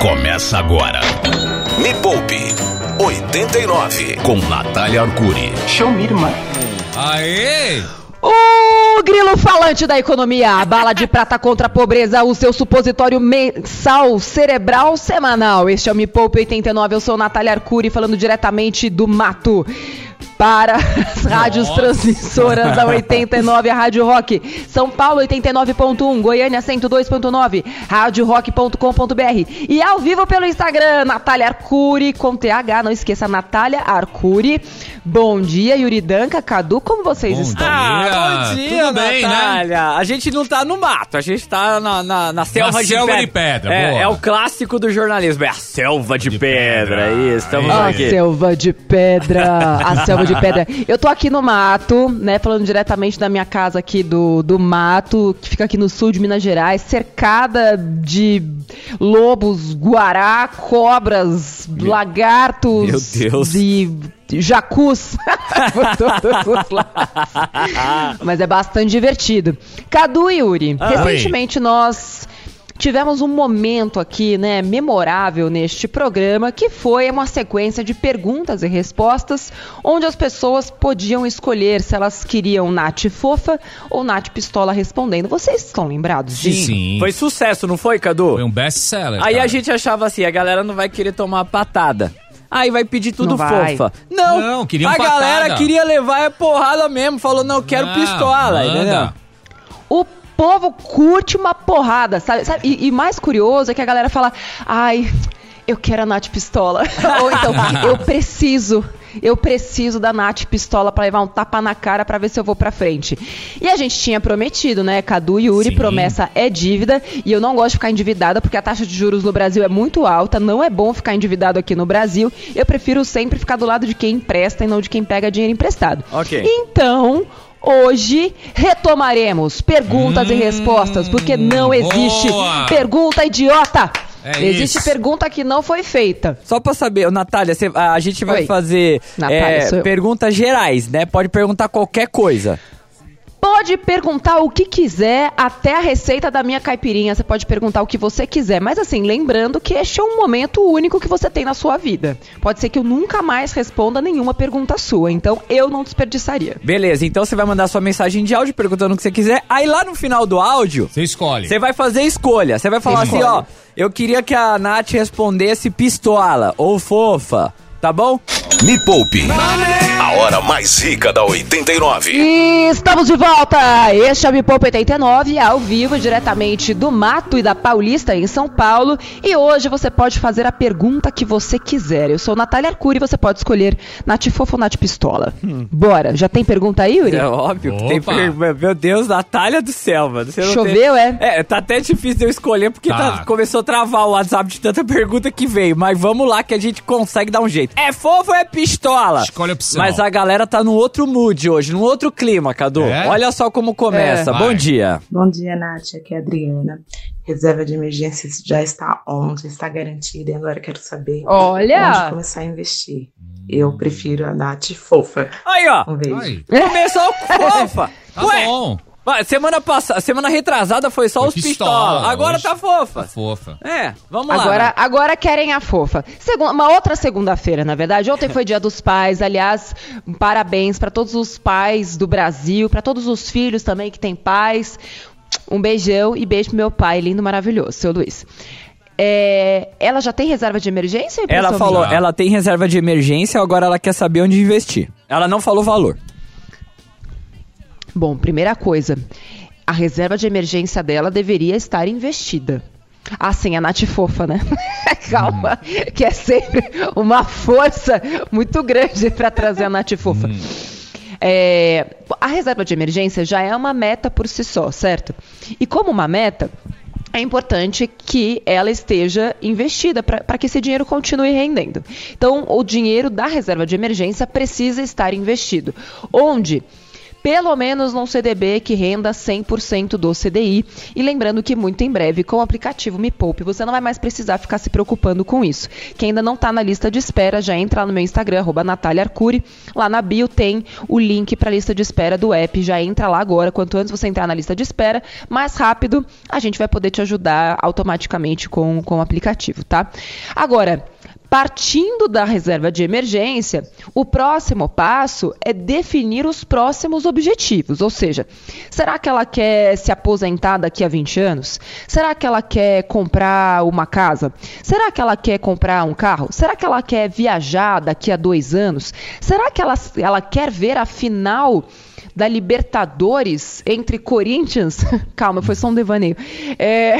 Começa agora. Me Poupe 89 com Natália Arcuri. Show me, irmã. Aê! O grilo falante da economia, a bala de prata contra a pobreza, o seu supositório mensal, cerebral, semanal. Este é o Me Poupe 89, eu sou Natália Arcuri, falando diretamente do mato para as rádios Nossa. transmissoras da 89, a Rádio Rock, São Paulo 89.1, Goiânia 102.9, radiorock.com.br e ao vivo pelo Instagram, Natália Arcuri com TH, não esqueça, Natália Arcuri. Bom dia, Yuri Danca, Cadu, como vocês Bom estão? dia. bom dia, Tudo bem, né? Natália. A gente não tá no mato, a gente tá na, na, na selva, de, selva pedra. de pedra, É, é o clássico do jornalismo, é a selva de, De pedra. pedra. Isso, estamos A aqui. selva de pedra, a selva de pedra. Eu tô aqui no mato, né, falando diretamente da minha casa aqui do, do mato, que fica aqui no sul de Minas Gerais, cercada de lobos, guará, cobras, lagartos Meu Deus. e jacus por todos os lados. Mas é bastante divertido. Cadu e Yuri, Ah, recentemente nós tivemos um momento aqui, né, memorável neste programa, que foi uma sequência de perguntas e respostas, onde as pessoas podiam escolher se elas queriam Nath fofa ou Nath pistola respondendo. Vocês estão lembrados disso? Sim. Foi sucesso, não foi, Cadu? Foi um best-seller. Aí cara. a gente achava assim, a galera não vai querer tomar patada. Aí vai pedir tudo Não vai. fofa. Não, Não, queriam a patada. galera queria levar a porrada mesmo, falou, não, quero Ah, pistola, manda. entendeu? O povo curte uma porrada, sabe? Sabe? E, e mais curioso é que a galera fala, ai, eu quero a Nath Pistola. Ou então, eu preciso, eu preciso da Nath Pistola pra levar um tapa na cara pra ver se eu vou pra frente. E a gente tinha prometido, né? Cadu e Yuri, Sim. promessa é dívida. E eu não gosto de ficar endividada porque a taxa de juros no Brasil é muito alta. Não é bom ficar endividado aqui no Brasil. Eu prefiro sempre ficar do lado de quem empresta e não de quem pega dinheiro emprestado. Ok. Então, hoje retomaremos perguntas e respostas, porque não existe Hum, boa. pergunta idiota. É existe isso. pergunta que não foi feita. Só pra saber, Natália, cê- a gente vai Oi. fazer Natália, é, perguntas gerais, né? Pode perguntar qualquer coisa. Pode perguntar o que quiser, até a receita da minha caipirinha. Você pode perguntar o que você quiser. Mas assim, lembrando que este é um momento único que você tem na sua vida. Pode ser que eu nunca mais responda nenhuma pergunta sua. Então eu não desperdiçaria. Beleza, então você vai mandar sua mensagem de áudio perguntando o que você quiser. Aí lá no final do áudio, Você escolhe. você vai fazer escolha. Você vai falar assim, ó, eu queria que a Nath respondesse pistola ou fofa, tá bom? Me Poupe. A hora mais rica da 89. E estamos de volta! Este é o Me Poupa 89, ao vivo, diretamente do Mato e da Paulista, em São Paulo. E hoje você pode fazer a pergunta que você quiser. Eu sou Natália Arcuri e você pode escolher Nath Fofa ou Nath Pistola. Bora, já tem pergunta aí, Yuri? É óbvio que tem Opa. per... Meu Deus, Natália do céu, mano. Você não Choveu, tem... é? É, tá até difícil de eu escolher porque Tá. tá- começou a travar o WhatsApp de tanta pergunta que veio. Mas vamos lá que a gente consegue dar um jeito. É fofo ou é pistola? Escolhe a opção. Mas a galera tá num outro mood hoje, num outro clima, Cadu. É? Olha só como começa. É. Bom Vai. dia. Bom dia, Nath. Aqui é a Adriana. Reserva de emergência já está on, já está garantida. E agora eu quero saber Olha! onde começar a investir. Eu prefiro a Nath fofa. Aí, ó. Um beijo. Ai, Começou com fofa. tá Ué, bom. Semana passada, semana retrasada foi só Foi os pistola, pistola. Agora tá fofa. Tá fofa. É, vamos lá. Agora, né? agora querem a fofa. Segun- uma outra segunda-feira, na verdade. Ontem foi Dia dos Pais. Aliás, parabéns para todos os pais do Brasil, para todos os filhos também que têm pais. Um beijão e beijo pro meu pai, lindo, maravilhoso, seu Luiz. É, ela já tem reserva de emergência? Ela falou, minha? ela tem reserva de emergência, agora ela quer saber onde investir. Ela não falou valor. Bom, primeira coisa, a reserva de emergência dela deveria estar investida. Ah, sim, a Nath fofa, né? Calma, que é sempre uma força muito grande para trazer a Nath fofa. É, a reserva de emergência já é uma meta por si só, certo? E como uma meta, é importante que ela esteja investida para que esse dinheiro continue rendendo. Então, o dinheiro da reserva de emergência precisa estar investido. Onde pelo menos num CDB que renda 100% do CDI. E lembrando que muito em breve, com o aplicativo Me Poupe, você não vai mais precisar ficar se preocupando com isso. Quem ainda não está na lista de espera, já entra no meu Instagram, Natália Arcuri. Lá na bio tem o link para a lista de espera do app. Já entra lá agora. Quanto antes você entrar na lista de espera, mais rápido a gente vai poder te ajudar automaticamente com, com o aplicativo, tá? Agora, Partindo da reserva de emergência, o próximo passo é definir os próximos objetivos. Ou seja, será que ela quer se aposentar daqui a 20 anos? Será que ela quer comprar uma casa? Será que ela quer comprar um carro? Será que ela quer viajar daqui a dois anos? Será que ela, ela quer ver a final? Da Libertadores entre Corinthians. Calma, foi só um devaneio. É...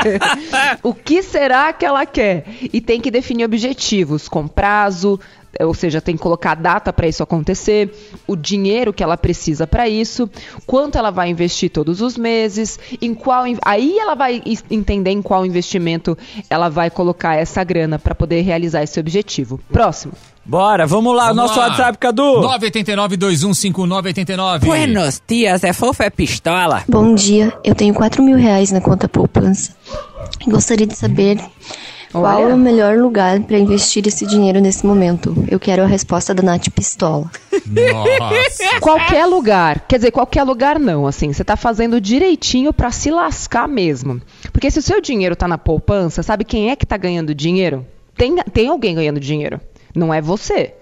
o que será que ela quer? E tem que definir objetivos com prazo, ou seja, tem que colocar a data para isso acontecer, o dinheiro que ela precisa para isso, quanto ela vai investir todos os meses, em qual aí ela vai entender em qual investimento ela vai colocar essa grana para poder realizar esse objetivo. Próximo. Bora, vamos lá, vamos nosso lá. WhatsApp, Cadu. 989-215989. Buenos dias, é fofa, é pistola. Bom dia, eu tenho 4 mil reais na conta poupança. Gostaria de saber qual é o melhor lugar para investir esse dinheiro nesse momento? Eu quero a resposta da Nath Pistola. Nossa. qualquer lugar. Quer dizer, qualquer lugar não, assim. Você tá fazendo direitinho para se lascar mesmo. Porque se o seu dinheiro tá na poupança, sabe quem é que tá ganhando dinheiro? Tem, tem alguém ganhando dinheiro. Não é você.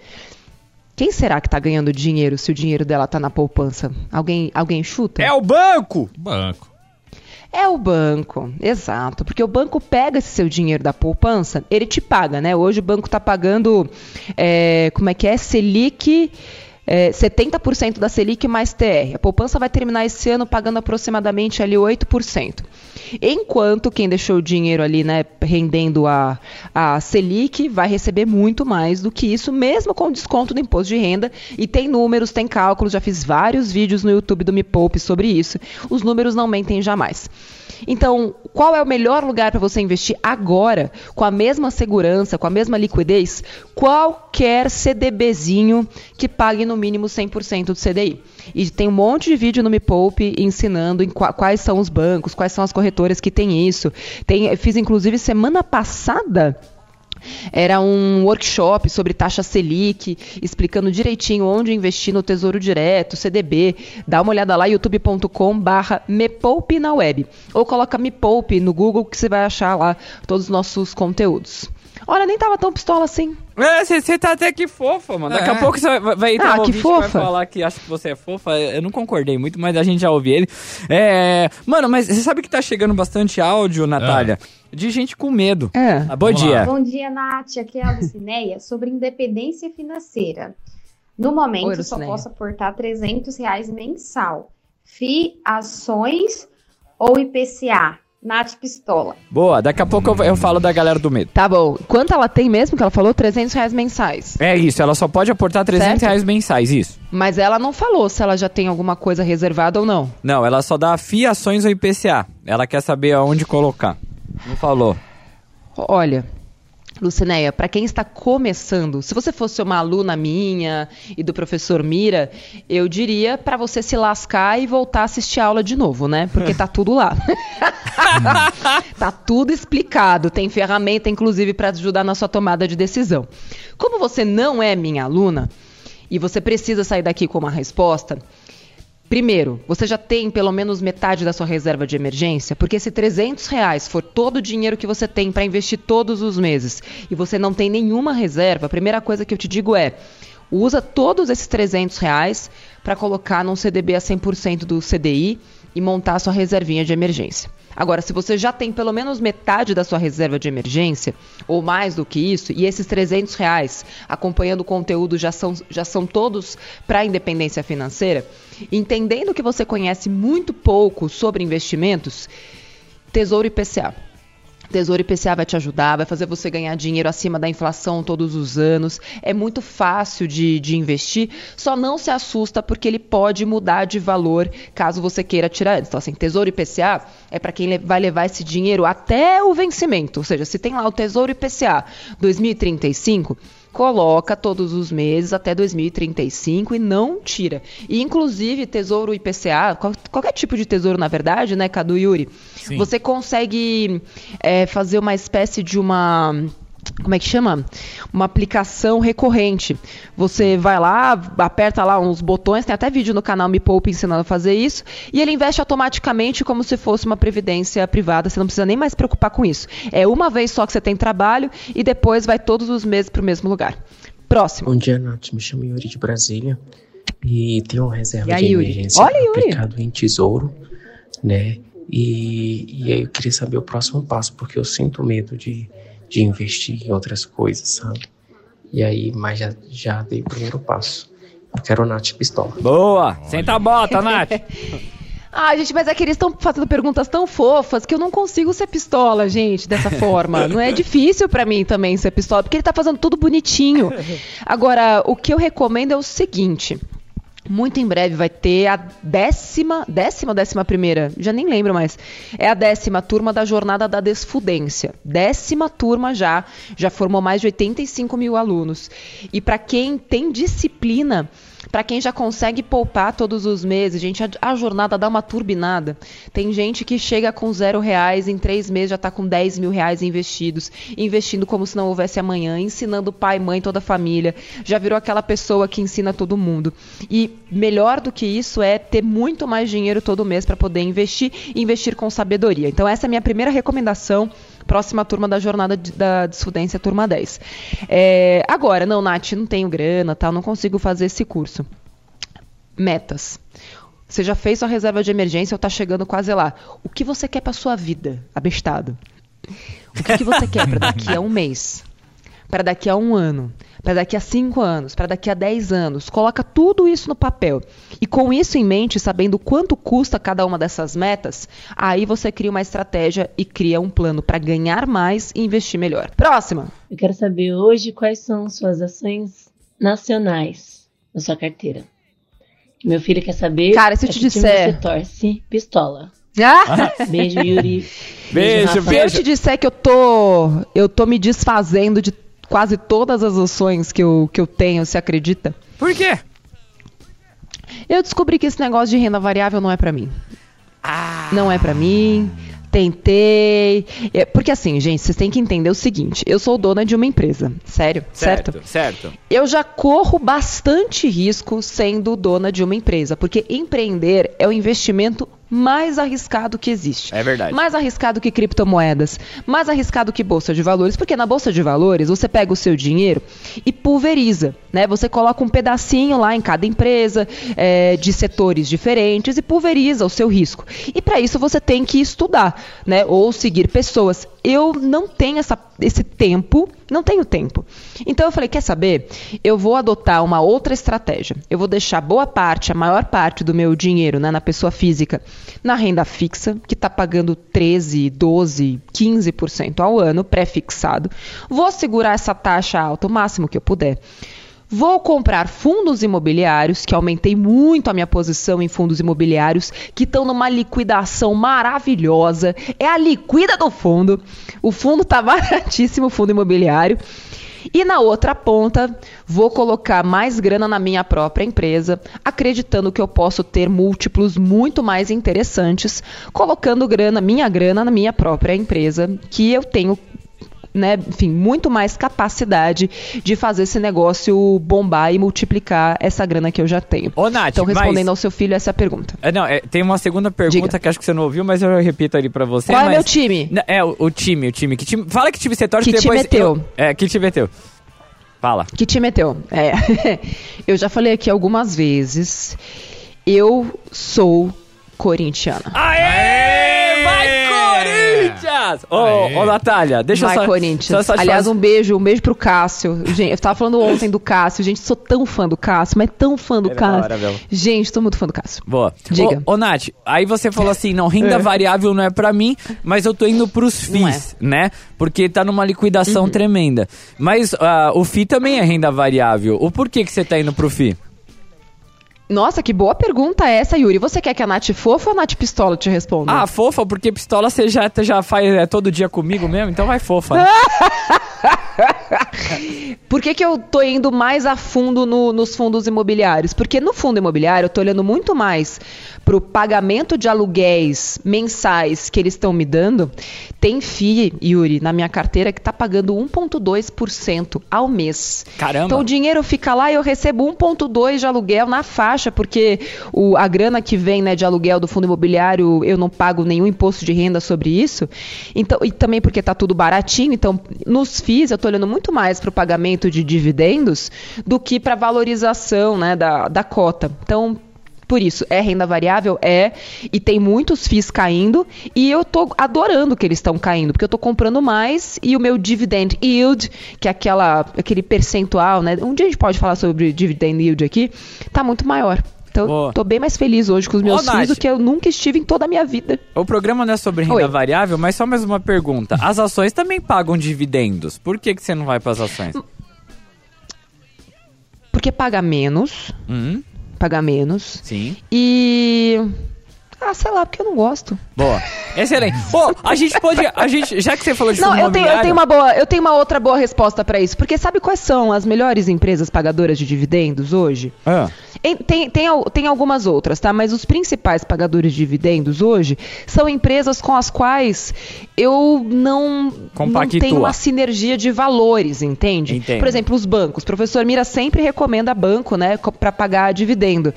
Quem será que tá ganhando dinheiro se o dinheiro dela tá na poupança? Alguém, alguém chuta? É o banco! Banco. É o banco, exato. Porque o banco pega esse seu dinheiro da poupança, ele te paga, né? Hoje o banco está pagando, é, como é que é? Selic. É, 70% da Selic mais TR. A poupança vai terminar esse ano pagando aproximadamente ali 8%. Enquanto quem deixou o dinheiro ali, né, rendendo a, a Selic, vai receber muito mais do que isso, mesmo com desconto do imposto de renda. E tem números, tem cálculos, já fiz vários vídeos no YouTube do Me Poupe sobre isso. Os números não mentem jamais. Então, qual é o melhor lugar para você investir agora, com a mesma segurança, com a mesma liquidez? Qualquer CDBzinho que pague no mínimo 100% do CDI. E tem um monte de vídeo no Me Poupe ensinando quais são os bancos, quais são as corretoras que têm isso. Tem, fiz inclusive semana passada era um workshop sobre taxa Selic, explicando direitinho onde investir no Tesouro Direto, CDB. Dá uma olhada lá, youtube.com barra mepoupe na web. Ou coloca Me Poupe no Google que você vai achar lá todos os nossos conteúdos. Olha, nem tava tão pistola assim. É, você tá até que fofa, mano. Daqui é. a pouco você vai, vai ah, que fofa. vai falar que acha que você é fofa. Eu não concordei muito, mas a gente já ouviu ele. É, mano, mas você sabe que tá chegando bastante áudio, Natália? É. De gente com medo. É. Ah, bom dia. Bom dia, Nath. Aqui é a Lucineia sobre independência financeira. No momento, Oi, só posso aportar 300 reais mensal. FI, ações ou IPCA? Nath Pistola. Boa, daqui a pouco eu, eu, falo da galera do medo. Tá bom. Quanto ela tem mesmo que ela falou? 300 reais mensais. É isso, ela só pode aportar 300 certo? reais mensais, isso. Mas ela não falou se ela já tem alguma coisa reservada ou não. Não, ela só dá fiações ao IPCA. Ela quer saber aonde colocar. Não falou. Olha, Lucinéia, para quem está começando, se você fosse uma aluna minha e do professor Mira, eu diria para você se lascar e voltar a assistir a aula de novo, né? Porque tá tudo lá. tá tudo explicado, tem ferramenta inclusive para ajudar na sua tomada de decisão. Como você não é minha aluna e você precisa sair daqui com uma resposta, Primeiro, você já tem pelo menos metade da sua reserva de emergência, porque se 300 reais for todo o dinheiro que você tem para investir todos os meses e você não tem nenhuma reserva, a primeira coisa que eu te digo é usa todos esses 300 reais para colocar num CDB a 100% do CDI e montar a sua reservinha de emergência. Agora, se você já tem pelo menos metade da sua reserva de emergência, ou mais do que isso, e esses 300 reais acompanhando o conteúdo já são, já são todos para a independência financeira, entendendo que você conhece muito pouco sobre investimentos, Tesouro IPCA. Tesouro IPCA vai te ajudar, vai fazer você ganhar dinheiro acima da inflação todos os anos. É muito fácil de, de investir, só não se assusta porque ele pode mudar de valor caso você queira tirar antes. Então, assim, Tesouro IPCA é para quem vai levar esse dinheiro até o vencimento. Ou seja, se tem lá o Tesouro IPCA 2035 coloca todos os meses até 2035 e não tira. E inclusive tesouro IPCA, qualquer tipo de tesouro na verdade, né, Cadu Yuri, Sim. você consegue é, fazer uma espécie de uma como é que chama? Uma aplicação recorrente. Você vai lá, aperta lá uns botões, tem até vídeo no canal Me Poupe ensinando a fazer isso, e ele investe automaticamente como se fosse uma previdência privada, você não precisa nem mais se preocupar com isso. É uma vez só que você tem trabalho e depois vai todos os meses para o mesmo lugar. Próximo. Bom dia, Nath. Me chamo Yuri de Brasília e tenho uma reserva aí, de emergência Olha, aplicado em tesouro, né? E, e aí eu queria saber o próximo passo, porque eu sinto medo de de investir em outras coisas, sabe? E aí, mas já, já dei o primeiro passo. Eu quero Nath Pistola. Boa! Senta a bota, Nath! Ah, gente, mas é que eles estão fazendo perguntas tão fofas que eu não consigo ser pistola, gente, dessa forma. Não é difícil para mim também ser pistola, porque ele tá fazendo tudo bonitinho. Agora, o que eu recomendo é o seguinte: muito em breve vai ter a décima, décima décima primeira? Já nem lembro mais. É a décima turma da Jornada da Desfudência. Décima turma já, já formou mais de 85 mil alunos. E para quem tem disciplina, para quem já consegue poupar todos os meses, gente, a, a, jornada dá uma turbinada. Tem gente que chega com zero reais, em três meses já está com 10 mil reais investidos, investindo como se não houvesse amanhã, ensinando pai, mãe, toda a família. Já virou aquela pessoa que ensina todo mundo. E melhor do que isso é ter muito mais dinheiro todo mês para poder investir e investir com sabedoria. Então, essa é a minha primeira recomendação próxima turma da jornada de, da Desfudência, turma 10. É, agora, não, Nath, não tenho grana, tá, não consigo fazer esse curso. Metas. Você já fez sua reserva de emergência ou está chegando quase lá. O que você quer para sua vida, abestado? O que, que você quer para daqui a um mês? Para daqui a um ano? para daqui a 5 anos, para daqui a 10 anos. Coloca tudo isso no papel. E com isso em mente, sabendo quanto custa cada uma dessas metas, aí você cria uma estratégia e cria um plano para ganhar mais e investir melhor. Próxima. Eu quero saber hoje quais são suas ações nacionais na sua carteira. Meu filho quer saber. Cara, se eu te disser. Você torce pistola. Ah! Beijo, Yuri. Beijo, beijo. Se eu te disser que eu tô, eu tô me desfazendo de quase todas as ações que eu, que eu tenho, se acredita? Por quê? Eu descobri que esse negócio de renda variável não é para mim. Ah. Não é para mim. Tentei. É, porque assim, gente, vocês têm que entender o seguinte: eu sou dona de uma empresa, sério, certo? Certo. certo. Eu já corro bastante risco sendo dona de uma empresa, porque empreender é um investimento mais arriscado que existe. É verdade. Mais arriscado que criptomoedas, mais arriscado que bolsa de valores, porque na bolsa de valores você pega o seu dinheiro e pulveriza, né? Você coloca um pedacinho lá em cada empresa é, de setores diferentes e pulveriza o seu risco. E para isso você tem que estudar, né? Ou seguir pessoas. Eu não tenho essa, esse tempo, não tenho tempo. Então eu falei, quer saber? Eu vou adotar uma outra estratégia. Eu vou deixar boa parte, a maior parte do meu dinheiro, né, na pessoa física, na renda fixa, que está pagando 13, 12, 15% ao ano, pré-fixado. Vou segurar essa taxa alta o máximo que eu puder. Vou comprar fundos imobiliários, que aumentei muito a minha posição em fundos imobiliários, que estão numa liquidação maravilhosa. É a liquida do fundo. O fundo está baratíssimo, o fundo imobiliário. E na outra ponta, vou colocar mais grana na minha própria empresa, acreditando que eu posso ter múltiplos muito mais interessantes, colocando grana, minha grana na minha própria empresa, que eu tenho né, enfim, muito mais capacidade de fazer esse negócio bombar e multiplicar essa grana que eu já tenho. Ô, Nath, então, respondendo mas... ao seu filho essa pergunta. É, não, é, tem uma segunda pergunta Diga. que acho que você não ouviu, mas eu repito ali pra você. Qual mas... é meu time? É, o, o, time, o time. Que time... Fala que time você torce que, depois... time é? Eu... É, que time é teu? Fala. Que time é teu? É. eu já falei aqui algumas vezes. Eu sou corintiana. Aê! Aê! Ô, ô, Natália, deixa Vai, eu só... Corinthians. Só, só Aliás, um beijo, um beijo pro Cássio. Gente, eu tava falando ontem do Cássio. Gente, sou tão fã do Cássio, mas tão fã do é Cássio. Hora, gente, tô muito fã do Cássio. Boa. Diga. Ô, ô Nath, aí você falou assim, não, renda é. variável não é pra mim, mas eu tô indo pros FIIs, é. né? Porque tá numa liquidação uhum. tremenda. Mas uh, o FII também é renda variável. O porquê que você tá indo pro FII? Nossa, que boa pergunta essa, Yuri. Você quer que a Nath fofa ou a Nath pistola te responda? Ah, fofa, porque pistola você já, já faz é, todo dia comigo mesmo, então vai fofa. Né? Por que, que eu tô indo mais a fundo no, nos fundos imobiliários? Porque no fundo imobiliário eu tô olhando muito mais pro pagamento de aluguéis mensais que eles estão me dando. Tem FII, Yuri, na minha carteira que tá pagando 1,2% ao mês. Caramba! Então o dinheiro fica lá e eu recebo 1,2% de aluguel na faixa, porque o, a grana que vem né, de aluguel do fundo imobiliário eu não pago nenhum imposto de renda sobre isso. Então, e também porque tá tudo baratinho. Então, nos FIIs eu tô olhando muito mais pro pagamento de dividendos do que para valorização né, da, da cota. Então, por isso, é renda variável? É. E tem muitos FIIs caindo. E eu tô adorando que eles estão caindo, porque eu tô comprando mais e o meu dividend yield, que é aquela, aquele percentual, né? Um dia a gente pode falar sobre dividend yield aqui, tá muito maior. Então, Boa. tô bem mais feliz hoje com os meus Ô, filhos do que eu nunca estive em toda a minha vida. O programa não é sobre renda Oi. variável, mas só mais uma pergunta. As ações também pagam dividendos. Por que, que você não vai para as ações? Porque paga menos. Hum. Paga menos. Sim. E. Ah, sei lá, porque eu não gosto. Boa. Excelente. Pô, a gente pode. A gente, já que você falou de Não, eu tenho, eu tenho uma boa. Eu tenho uma outra boa resposta para isso. Porque sabe quais são as melhores empresas pagadoras de dividendos hoje? Ah. Tem, tem, tem, algumas outras, tá? Mas os principais pagadores de dividendos hoje são empresas com as quais eu não, não tenho uma sinergia de valores, entende? Entendo. Por exemplo, os bancos. O professor Mira sempre recomenda banco, né, para pagar dividendo.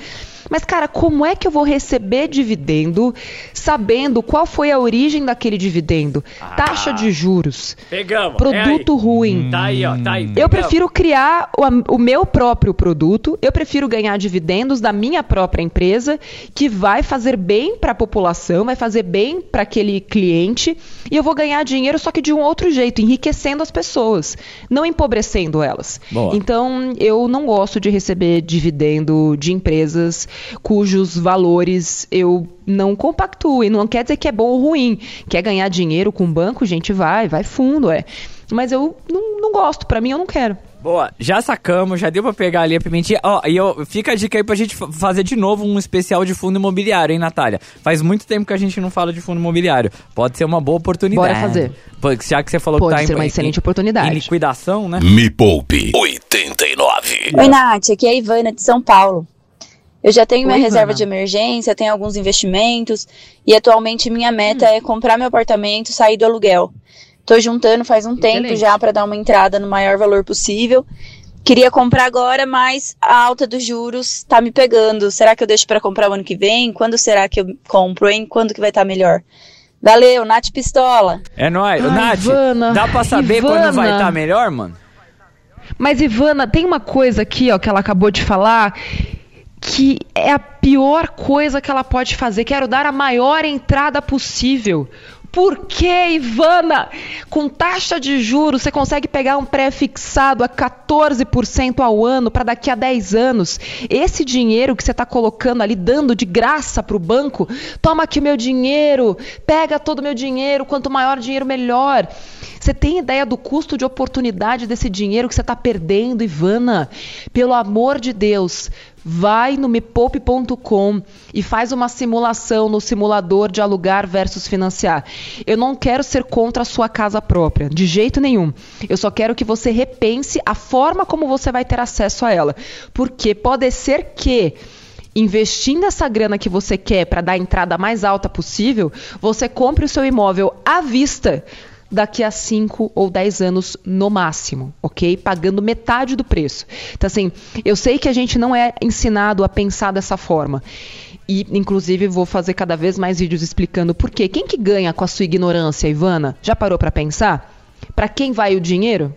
Mas, cara, como é que eu vou receber dividendo sabendo qual foi a origem daquele dividendo? Ah, Taxa de juros. Pegamos. Produto é ruim. Tá aí, ó. Tá aí. Eu prefiro criar o, o meu próprio produto. Eu prefiro ganhar dividendos da minha própria empresa, que vai fazer bem para a população, vai fazer bem para aquele cliente. E eu vou ganhar dinheiro, só que de um outro jeito, enriquecendo as pessoas, não empobrecendo elas. Boa. Então, eu não gosto de receber dividendo de empresas cujos valores eu não compactuo. E não quer dizer que é bom ou ruim. Quer ganhar dinheiro com banco, gente, vai, vai fundo, é. Mas eu não, não gosto, para mim eu não quero. Boa, já sacamos, já deu pra pegar ali a pimentinha. Ó, oh, e eu, fica a dica aí pra gente fazer de novo um especial de fundo imobiliário, hein, Natália? Faz muito tempo que a gente não fala de fundo imobiliário. Pode ser uma boa oportunidade. Bora fazer. Já que você falou Pode que tá ser em, uma excelente oportunidade. Em liquidação, né? Me Poupe 89. Oi, Nath, aqui é a Ivana de São Paulo. Eu já tenho minha Oi, reserva Ana. de emergência, tenho alguns investimentos e atualmente minha meta hum. é comprar meu apartamento e sair do aluguel. Tô juntando faz um Excelente. tempo já para dar uma entrada no maior valor possível. Queria comprar agora, mas a alta dos juros tá me pegando. Será que eu deixo para comprar o ano que vem? Quando será que eu compro, hein? Quando que vai estar tá melhor? Valeu, Nath Pistola. É nóis. Ai, Nath, Ivana, dá pra saber Ivana. quando vai estar tá melhor, mano? Mas, Ivana, tem uma coisa aqui, ó, que ela acabou de falar que é a pior coisa que ela pode fazer. Quero dar a maior entrada possível. Por que, Ivana? Com taxa de juros, você consegue pegar um pré-fixado a 14% ao ano para daqui a 10 anos. Esse dinheiro que você está colocando ali, dando de graça para o banco, toma aqui meu dinheiro, pega todo o meu dinheiro, quanto maior dinheiro, melhor. Você tem ideia do custo de oportunidade desse dinheiro que você está perdendo, Ivana? Pelo amor de Deus, vai no mepoupe.com e faz uma simulação no simulador de alugar versus financiar. Eu não quero ser contra a sua casa própria, de jeito nenhum. Eu só quero que você repense a forma como você vai ter acesso a ela. Porque pode ser que investindo essa grana que você quer para dar a entrada mais alta possível, você compre o seu imóvel à vista daqui a 5 ou 10 anos no máximo, ok? Pagando metade do preço. Então, assim, eu sei que a gente não é ensinado a pensar dessa forma. E, inclusive, vou fazer cada vez mais vídeos explicando por quê. Quem que ganha com a sua ignorância, Ivana? Já parou para pensar? Para quem vai o dinheiro?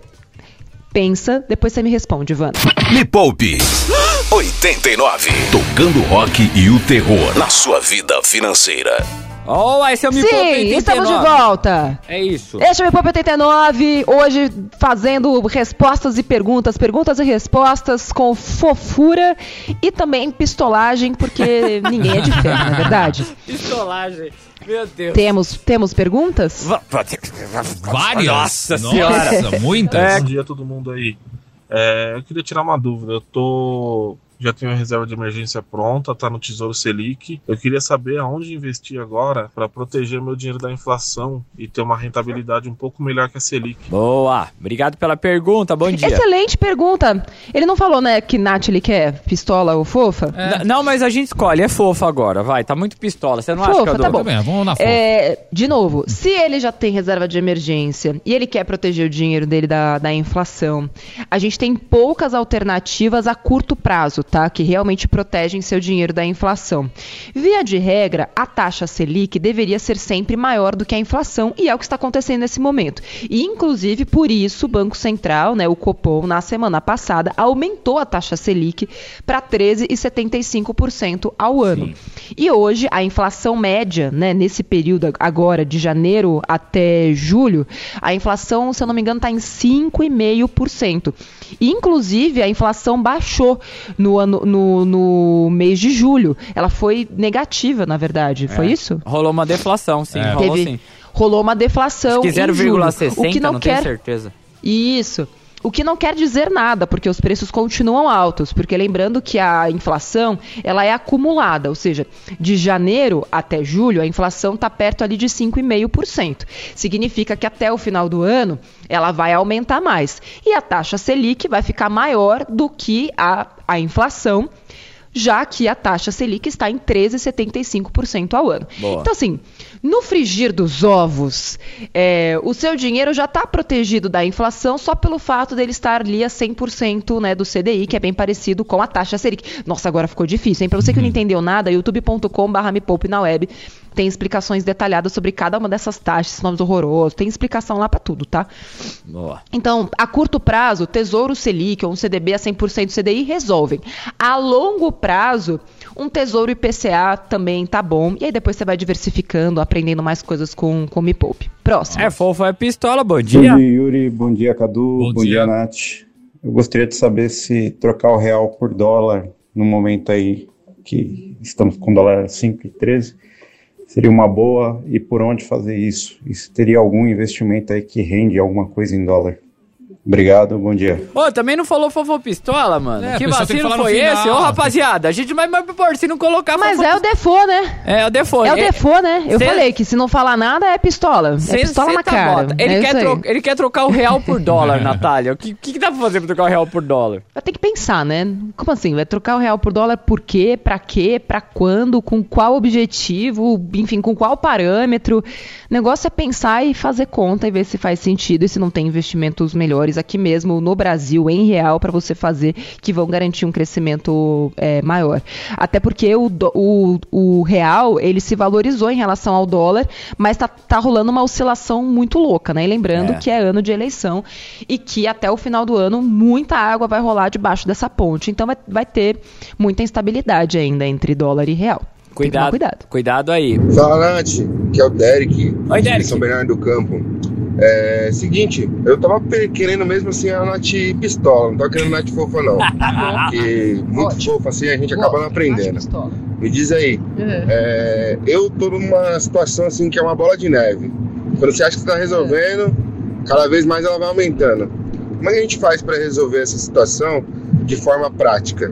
Pensa, depois você me responde, Ivana. Me Poupe 89. Tocando rock e o terror na sua vida financeira. Oh, esse é o Me Sim, Poupe 89. estamos de volta. É isso. Este é o Me Poupe 89, hoje fazendo respostas e perguntas, perguntas e respostas com fofura e também pistolagem, porque ninguém é de ferro, não é verdade? Pistolagem. Meu Deus. Temos, temos perguntas? Várias. Nossa senhora. Nossa, muitas. É. Bom dia a todo mundo aí. É, eu queria tirar uma dúvida. Eu tô já tenho a reserva de emergência pronta, tá no Tesouro Selic. Eu queria saber aonde investir agora para proteger meu dinheiro da inflação e ter uma rentabilidade um pouco melhor que a Selic. Boa, obrigado pela pergunta, bom dia. Excelente pergunta. Ele não falou, né, que Nath ele quer pistola ou fofa? É. Não, mas a gente escolhe, é fofa agora, vai, tá muito pistola, você não fofa, acha que tá bom. Tá vamos na fofa. É, de novo, se ele já tem reserva de emergência e ele quer proteger o dinheiro dele da, da inflação, a gente tem poucas alternativas a curto prazo, tá? Que realmente protegem seu dinheiro da inflação. Via de regra, a taxa Selic deveria ser sempre maior do que a inflação e é o que está acontecendo nesse momento. E, inclusive, por isso, o Banco Central, né, o Copom, na semana passada, aumentou a taxa Selic para 13,75% ao ano. Sim. E hoje, a inflação média, né, nesse período agora, de janeiro até julho, a inflação, se eu não me engano, está em 5,5%. Inclusive, a inflação baixou no, ano, no, no mês de julho. Ela foi negativa, na verdade. É. Foi isso? Rolou uma deflação, sim. É. Rolou, Teve, sim. rolou uma deflação. Acho que 0,60, o que não, não quer... tenho certeza. Isso. O que não quer dizer nada, porque os preços continuam altos, porque lembrando que a inflação ela é acumulada, ou seja, de janeiro até julho a inflação está perto ali de 5,5%. Significa que até o final do ano ela vai aumentar mais. E a taxa Selic vai ficar maior do que a, a inflação já que a taxa Selic está em 13,75% ao ano. Boa. Então, assim, no frigir dos ovos, é, o seu dinheiro já está protegido da inflação só pelo fato dele estar ali a 100% né, do CDI, que é bem parecido com a taxa Selic. Nossa, agora ficou difícil, hein? Para você que não uhum. entendeu nada, youtube.com.br me poupe na web tem explicações detalhadas sobre cada uma dessas taxas, nomes horrorosos, tem explicação lá para tudo, tá? Boa. Então, a curto prazo, Tesouro Selic ou um CDB a 100% CDI resolvem. A longo prazo, um Tesouro IPCA também tá bom. E aí depois você vai diversificando, aprendendo mais coisas com o Me Poupe. Próximo. É fofo, é pistola, bom dia. Bom dia, Yuri, bom dia, Cadu, bom, bom dia. dia, Nath. Eu gostaria de saber se trocar o real por dólar no momento aí que estamos com dólar 5,13 seria uma boa e por onde fazer isso? E se teria algum investimento aí que rende alguma coisa em dólar? Obrigado, bom dia. Ô, também não falou fofo pistola, mano. É, que vacilo que foi esse? Ô, rapaziada, a gente vai mais por se não colocar Mas é o default, né? É o default. É o default, né? Eu Cê... falei que se não falar nada é pistola. Cê, é pistola na tá cara. Ele, é quer tro... ele quer trocar o real por dólar, Natália. O que, que, que, dá pra fazer pra trocar o real por dólar? Vai ter que pensar, né? Como assim? Vai trocar o real por dólar por quê? Pra quê? Pra quando? Com qual objetivo? Enfim, com qual parâmetro? O negócio é pensar e fazer conta e ver se faz sentido e se não tem investimentos melhores aqui mesmo no Brasil, em real, para você fazer, que vão garantir um crescimento é, maior. Até porque o, o, o, real, ele se valorizou em relação ao dólar, mas tá, tá rolando uma oscilação muito louca, né? E lembrando é. que é ano de eleição e que até o final do ano muita água vai rolar debaixo dessa ponte. Então vai, vai ter muita instabilidade ainda entre dólar e real. Cuidado, cuidado. Cuidado aí. Fala, Nath, que é o Derek, Oi, Derek. de São Bernardo do Campo. É seguinte, eu tava querendo mesmo assim a Nath pistola, não tava querendo Nath fofa não. Porque muito Ótimo. fofa assim a gente Ótimo. acaba não aprendendo. Me diz aí, uhum. é, eu tô numa situação assim que é uma bola de neve. Quando você acha que você tá resolvendo, cada vez mais ela vai aumentando. Como é que a gente faz para resolver essa situação de forma prática?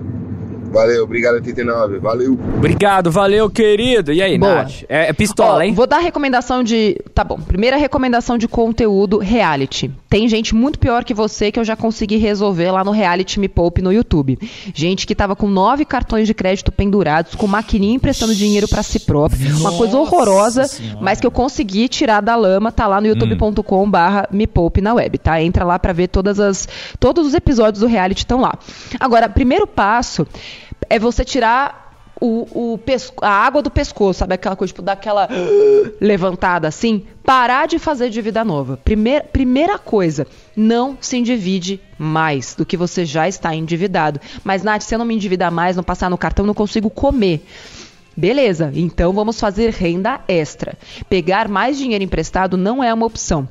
Valeu, obrigado 89, valeu. Obrigado, valeu, querido. E aí, Boa. Nath? É, é pistola, Ó, hein? Vou dar recomendação de. Tá bom. Primeira recomendação de conteúdo reality. Tem gente muito pior que você que eu já consegui resolver lá no Reality Me Poupe no YouTube. Gente que tava com nove cartões de crédito pendurados, com maquininha emprestando dinheiro para si próprio. Nossa uma coisa horrorosa, senhora. mas que eu consegui tirar da lama. Tá lá no youtube.com/barra Me Poupe na web, tá? Entra lá para ver todas as. Todos os episódios do reality estão lá. Agora, primeiro passo é você tirar o, o a água do pescoço, sabe? Aquela coisa, tipo, daquela levantada assim. Parar de fazer dívida nova. Primeira, primeira coisa, não se endivide mais do que você já está endividado. Mas, Nath, se eu não me endividar mais, não passar no cartão, não consigo comer. Beleza, então vamos fazer renda extra. Pegar mais dinheiro emprestado não é uma opção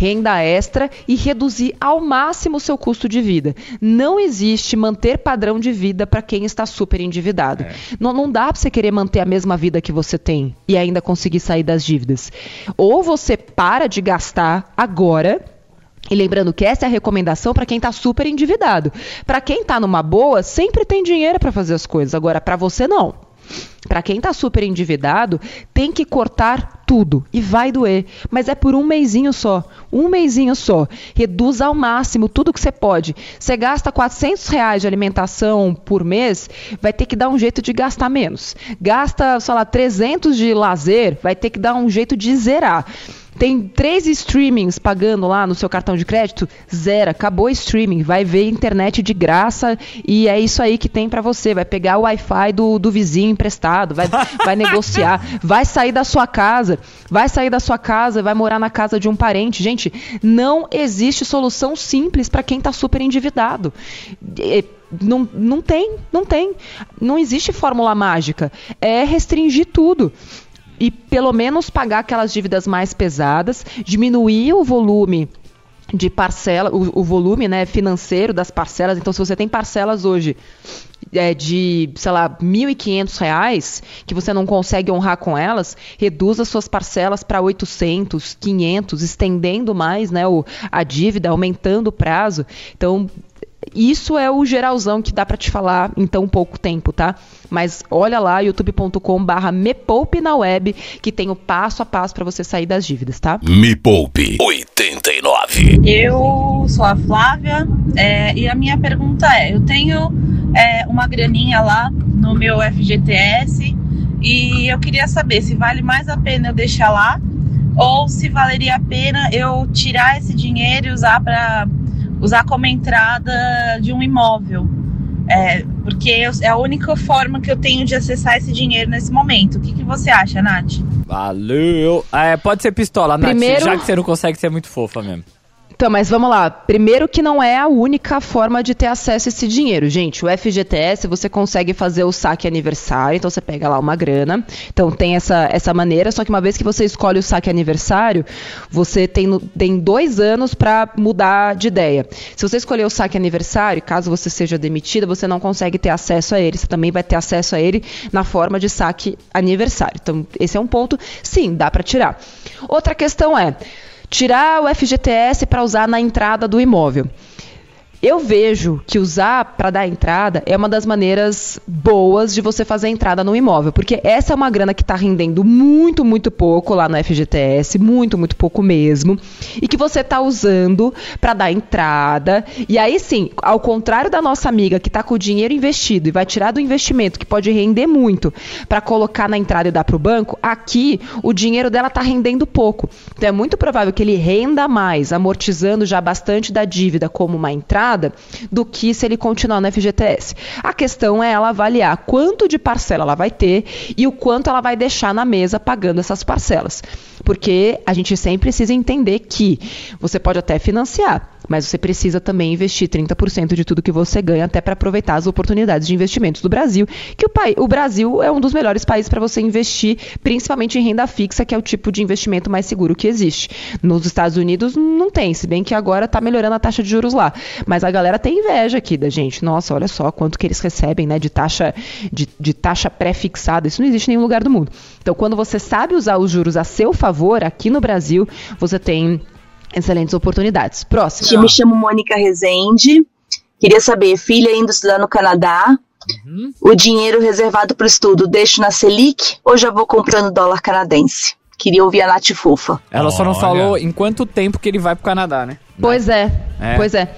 renda extra e reduzir ao máximo o seu custo de vida. Não existe manter padrão de vida para quem está super endividado. É. Não, não dá para você querer manter a mesma vida que você tem e ainda conseguir sair das dívidas. Ou você para de gastar agora E lembrando que essa é a recomendação para quem está super endividado. Para quem está numa boa, sempre tem dinheiro para fazer as coisas. Agora, para você, não. Para quem está super endividado, tem que cortar tudo e vai doer, mas é por um mêsinho só, um mêsinho só. Reduz ao máximo tudo que você pode. Você gasta 400 reais de alimentação por mês, vai ter que dar um jeito de gastar menos. Gasta, sei lá, 300 de lazer, vai ter que dar um jeito de zerar. Tem três streamings pagando lá no seu cartão de crédito? Zero. Acabou o streaming. Vai ver internet de graça e é isso aí que tem para você. Vai pegar o Wi-Fi do, do vizinho emprestado, vai, vai negociar, vai sair da sua casa, vai sair da sua casa, vai morar na casa de um parente. Gente, não existe solução simples para quem está super endividado. É, não, não tem, não tem. Não existe fórmula mágica. É restringir tudo e pelo menos pagar aquelas dívidas mais pesadas, diminuir o volume de parcela, o, o, volume né, financeiro das parcelas. Então, se você tem parcelas hoje é, de, sei lá, R$ 1.500 que você não consegue honrar com elas, reduza suas parcelas para 800, 500, estendendo mais né, o, a dívida, aumentando o prazo. Então, isso é o geralzão que dá para te falar em tão pouco tempo, tá? Mas olha lá, youtube.com barra Me Poupe na web, que tem o passo a passo para você sair das dívidas, tá? Me Poupe 89. Eu sou a Flávia é, e a minha pergunta é, eu tenho é, uma graninha lá no meu FGTS e eu queria saber se vale mais a pena eu deixar lá ou se valeria a pena eu tirar esse dinheiro e usar para usar como entrada de um imóvel. É, porque eu, é a única forma que eu tenho de acessar esse dinheiro nesse momento. O que, que você acha, Nath? Valeu! É, pode ser pistola, Primeiro... Nath, já que você não consegue ser muito fofa mesmo. Então, mas vamos lá. Primeiro que não é a única forma de ter acesso a esse dinheiro, gente. O FGTS você consegue fazer o saque aniversário, então você pega lá uma grana. Então tem essa, essa maneira, só que uma vez que você escolhe o saque aniversário, você tem, tem dois anos para mudar de ideia. Se você escolher o saque aniversário, caso você seja demitida, você não consegue ter acesso a ele. Você também vai ter acesso a ele na forma de saque aniversário. Então, esse é um ponto, sim, dá para tirar. Outra questão é tirar o FGTS para usar na entrada do imóvel. Eu vejo que usar para dar entrada é uma das maneiras boas de você fazer entrada no imóvel, porque essa é uma grana que está rendendo muito, muito pouco lá no FGTS, muito, muito pouco mesmo, e que você está usando para dar entrada. E aí sim, ao contrário da nossa amiga que está com o dinheiro investido e vai tirar do investimento que pode render muito para colocar na entrada e dar para o banco, aqui o dinheiro dela está rendendo pouco. Então é muito provável que ele renda mais, amortizando já bastante da dívida como uma entrada do que se ele continuar no FGTS. A questão é ela avaliar quanto de parcela ela vai ter e o quanto ela vai deixar na mesa pagando essas parcelas. Porque a gente sempre precisa entender que você pode até financiar, mas você precisa também investir 30% de tudo que você ganha até para aproveitar as oportunidades de investimentos do Brasil, que o, o Brasil é um dos melhores países para você investir, principalmente em renda fixa, que é o tipo de investimento mais seguro que existe. Nos Estados Unidos não tem, se bem que agora está melhorando a taxa de juros lá, mas a galera tem inveja aqui da gente. Nossa, olha só quanto que eles recebem, né, de taxa de, de taxa pré-fixada. Isso não existe em nenhum lugar do mundo. Então, quando você sabe usar os juros a seu favor aqui no Brasil, você tem excelentes oportunidades. Próximo. Eu me chamo Mônica Rezende. Queria saber, filha indo estudar no Canadá, uhum. o dinheiro reservado para o estudo deixo na Selic ou já vou comprando dólar canadense? Queria ouvir a Nath Fofa. Ela só não falou em quanto tempo que ele vai pro Canadá, né? Pois é, é. pois é.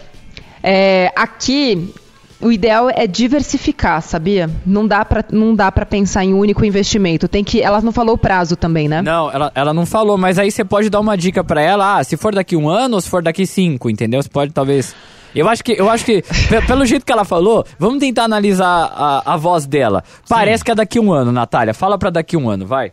é. Aqui, o ideal é diversificar, sabia? Não dá para não dá para pensar em um único investimento. Tem que, ela não falou o prazo também, né? Não, ela, ela não falou, mas aí você pode dar uma dica para ela, ah, se for daqui um ano ou se for daqui cinco, entendeu? Você pode talvez eu acho que, eu acho que pelo jeito que ela falou, vamos tentar analisar a, a voz dela. Parece Sim. que é daqui um ano, Natália. Fala para daqui um ano, vai.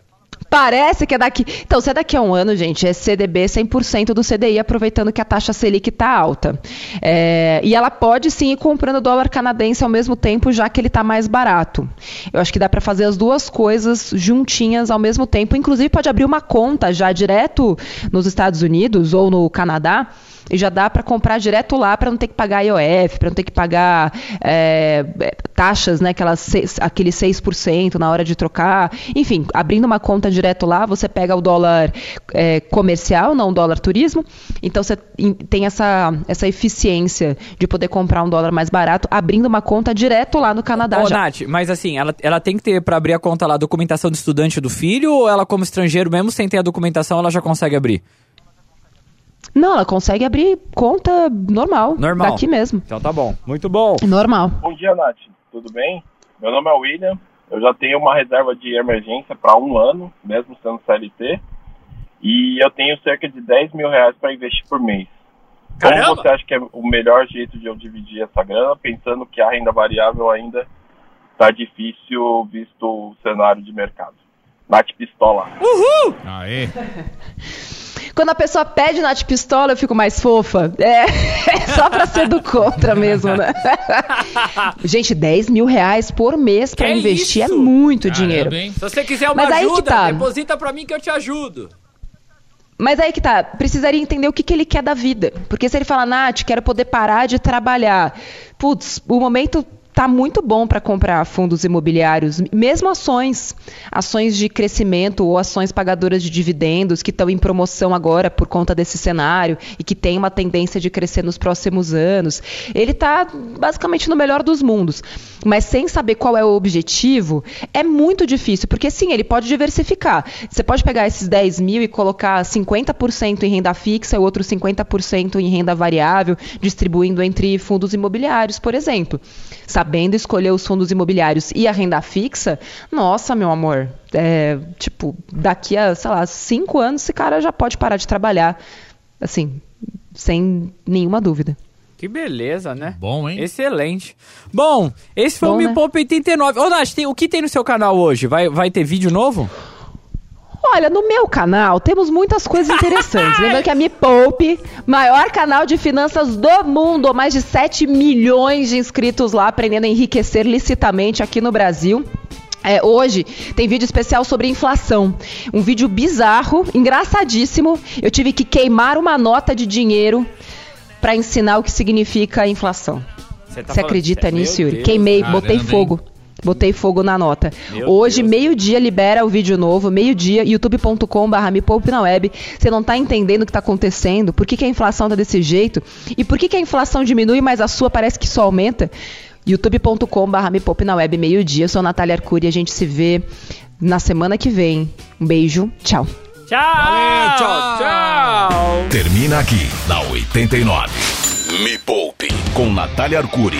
Parece que é daqui. Então, se é daqui a um ano, gente, é CDB 100% do CDI, aproveitando que a taxa Selic está alta. É... E ela pode sim ir comprando dólar canadense ao mesmo tempo, já que ele está mais barato. Eu acho que dá para fazer as duas coisas juntinhas ao mesmo tempo. Inclusive, pode abrir uma conta já direto nos Estados Unidos ou no Canadá e já dá para comprar direto lá para não ter que pagar IOF, para não ter que pagar é, taxas, né, aquelas, aquele 6% na hora de trocar. Enfim, abrindo uma conta direto lá, você pega o dólar é, comercial, não o dólar turismo. Então você tem essa, essa eficiência de poder comprar um dólar mais barato abrindo uma conta direto lá no Canadá. Ô, já. Nath, mas assim, ela, ela tem que ter para abrir a conta lá a documentação do estudante do filho ou ela, como estrangeiro, mesmo sem ter a documentação, ela já consegue abrir? Não, ela consegue abrir conta normal. Normal. Daqui mesmo. Então tá bom. Muito bom. Normal. Bom dia, Nath. Tudo bem? Meu nome é William. Eu já tenho uma reserva de emergência para um ano, mesmo sendo CLT. E eu tenho cerca de 10 mil reais para investir por mês. Caramba. Como você acha que é o melhor jeito de eu dividir essa grana, pensando que a renda variável ainda está difícil visto o cenário de mercado? Nath Pistola. Uhul! Aê! Quando a pessoa pede Nath Pistola, eu fico mais fofa. É, é só pra ser do contra mesmo, né? Gente, 10 mil reais por mês pra Que investir isso? é muito Caramba, dinheiro. hein? Se você quiser uma Mas aí que ajuda, tá. deposita pra mim que eu te ajudo. Mas aí que tá, precisaria entender o que, que ele quer da vida. Porque se ele fala, Nath, quero poder parar de trabalhar. Putz, o momento tá muito bom para comprar fundos imobiliários, mesmo ações, ações de crescimento ou ações pagadoras de dividendos que estão em promoção agora por conta desse cenário e que tem uma tendência de crescer nos próximos anos. Ele está basicamente no melhor dos mundos, mas sem saber qual é o objetivo, é muito difícil, porque sim, ele pode diversificar. Você pode pegar esses 10 mil e colocar 50% em renda fixa e outro 50% em renda variável, distribuindo entre fundos imobiliários, por exemplo sabendo escolher os fundos imobiliários e a renda fixa, nossa, meu amor, é, tipo, daqui a, sei lá, cinco anos esse cara já pode parar de trabalhar, assim, sem nenhuma dúvida. Que beleza, né? Bom, hein? Excelente. Bom, esse foi Bom, o Me né? Poupa 89. Ô, Nath, tem, o que tem no seu canal hoje? Vai, vai ter vídeo novo? Olha, no meu canal temos muitas coisas interessantes. Lembrando que a Me Poupe, maior canal de finanças do mundo, mais de 7 milhões de inscritos lá, aprendendo a enriquecer licitamente aqui no Brasil. É, hoje tem vídeo especial sobre inflação. Um vídeo bizarro, engraçadíssimo. Eu tive que queimar uma nota de dinheiro para ensinar o que significa inflação. Você tá falando acredita nisso, Yuri? Deus. Queimei, Caramba, botei fogo. Botei fogo na nota. Meu Hoje, meio-dia, libera o vídeo novo, meio-dia, youtube.com.br me poupe na web. Você não tá entendendo o que tá acontecendo, por que, que a inflação tá desse jeito, e por que, que a inflação diminui, mas a sua parece que só aumenta. youtube.com.br me poupe na web, meio-dia. Eu sou a Natália Arcuri, a gente se vê na semana que vem. Um beijo, tchau. Tchau! Valeu, tchau. Tchau! Termina aqui, na 89. Me Poupe, com Natália Arcuri.